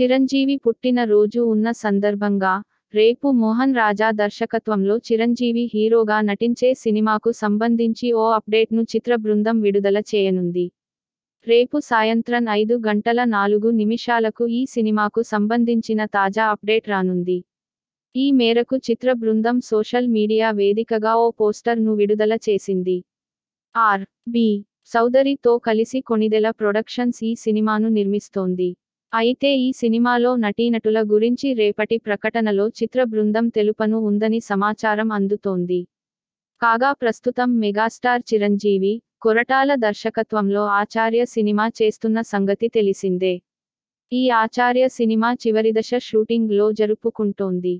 చిరంజీవి పుట్టిన రోజు ఉన్న సందర్భంగా రేపు మోహన్ రాజా దర్శకత్వంలో చిరంజీవి హీరోగా నటించే సినిమాకు సంబంధించి ఓ అప్డేట్ను చిత్ర బృందం విడుదల చేయనుంది. రేపు సాయంత్రం ఐదు గంటల నాలుగు నిమిషాలకు ఈ సినిమాకు సంబంధించిన తాజా అప్డేట్ రానుంది. ఈ మేరకు చిత్ర బృందం సోషల్ మీడియా వేదికగా ఓ పోస్టర్ను విడుదల చేసింది. ఆర్. బి. సౌదరితో కలిసి కొణిదెల ప్రొడక్షన్స్ ఈ సినిమాను నిర్మిస్తోంది. అయితే ఈ సినిమాలో నటీనటుల గురించి రేపటి ప్రకటనలో చిత్ర బృందం తెలుపను ఉందని సమాచారం అందుతోంది. కాగా ప్రస్తుతం మెగాస్టార్ చిరంజీవి కొరటాల దర్శకత్వంలో ఆచార్య సినిమా చేస్తున్న సంగతి తెలిసిందే. ఈ ఆచార్య సినిమా చివరిదశ షూటింగ్లో జరుపుకుంటోంది.